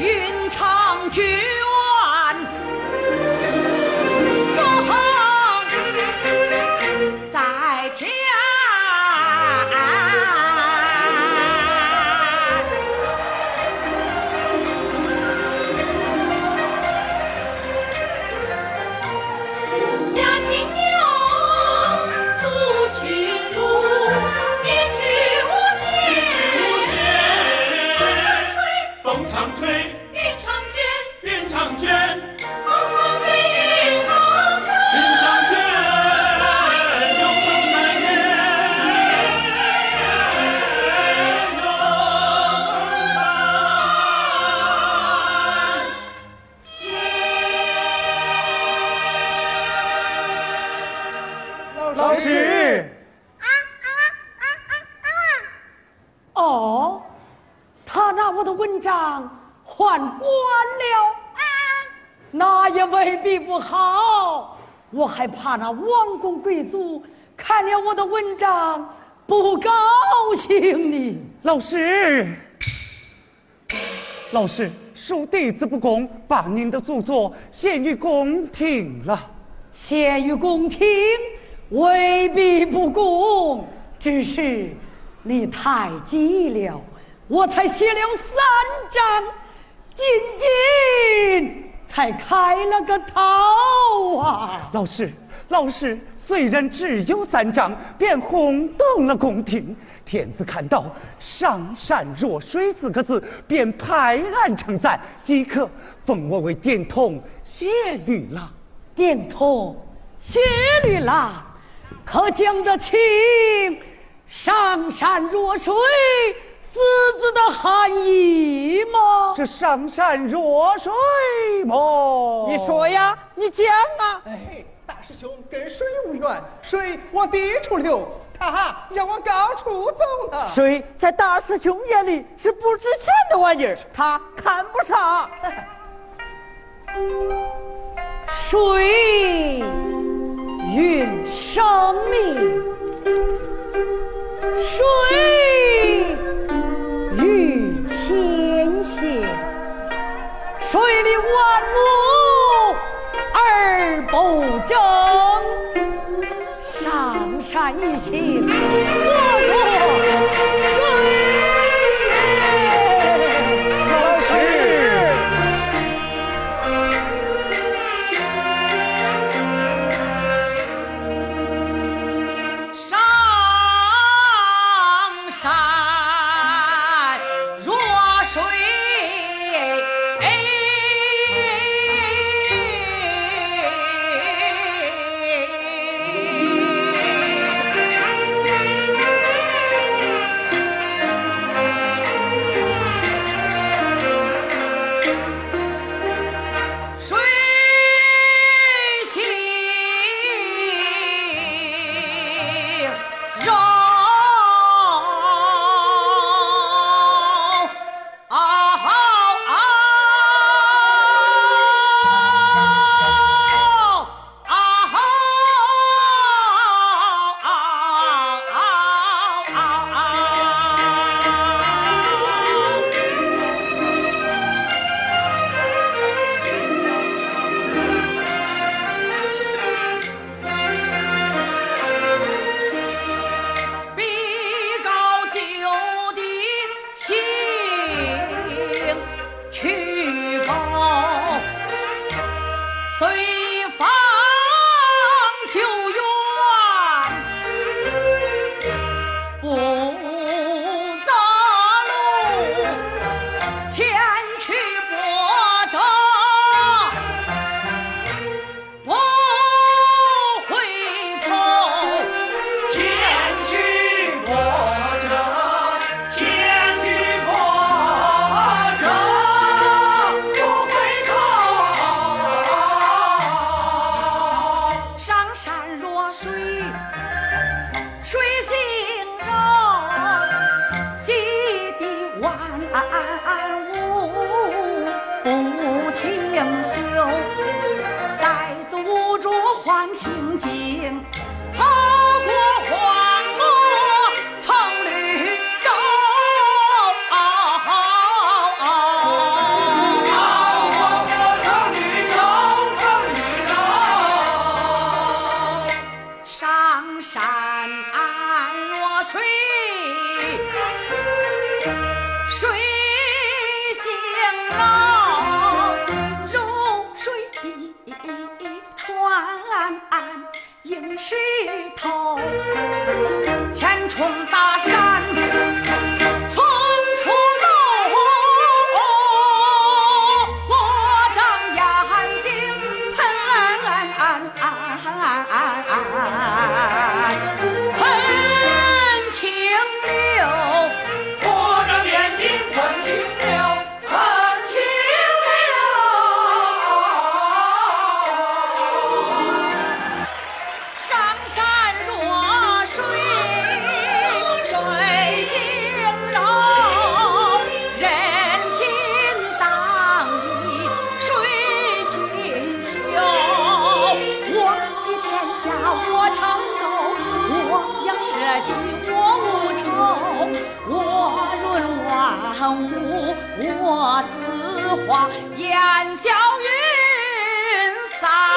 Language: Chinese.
云长君是。啊啊啊啊啊！哦，他拿我的文章换官了。啊，那也未必不好，我还怕那王公贵族看了我的文章不高兴呢。老师，老师。恕弟子不恭，把您的著作献于宫廷了。献于宫廷，未必不公，只是你太急了，我才写了三章，仅仅才开了个头啊！老师，老师，虽然只有三章，便轰动了宫廷。天子看到“上善若水”四个字，便拍案称赞，即刻封我为典统谢律了。点头，谢律啦，可讲得清“上善若水”四字的含义吗？这上善若水么？你说呀，你讲啊！哎，大师兄跟水无缘，水往低处流，他要往高处走呢。水在大师兄眼里是不值钱的玩意儿，他看不上。水一心，是我自画烟消云散。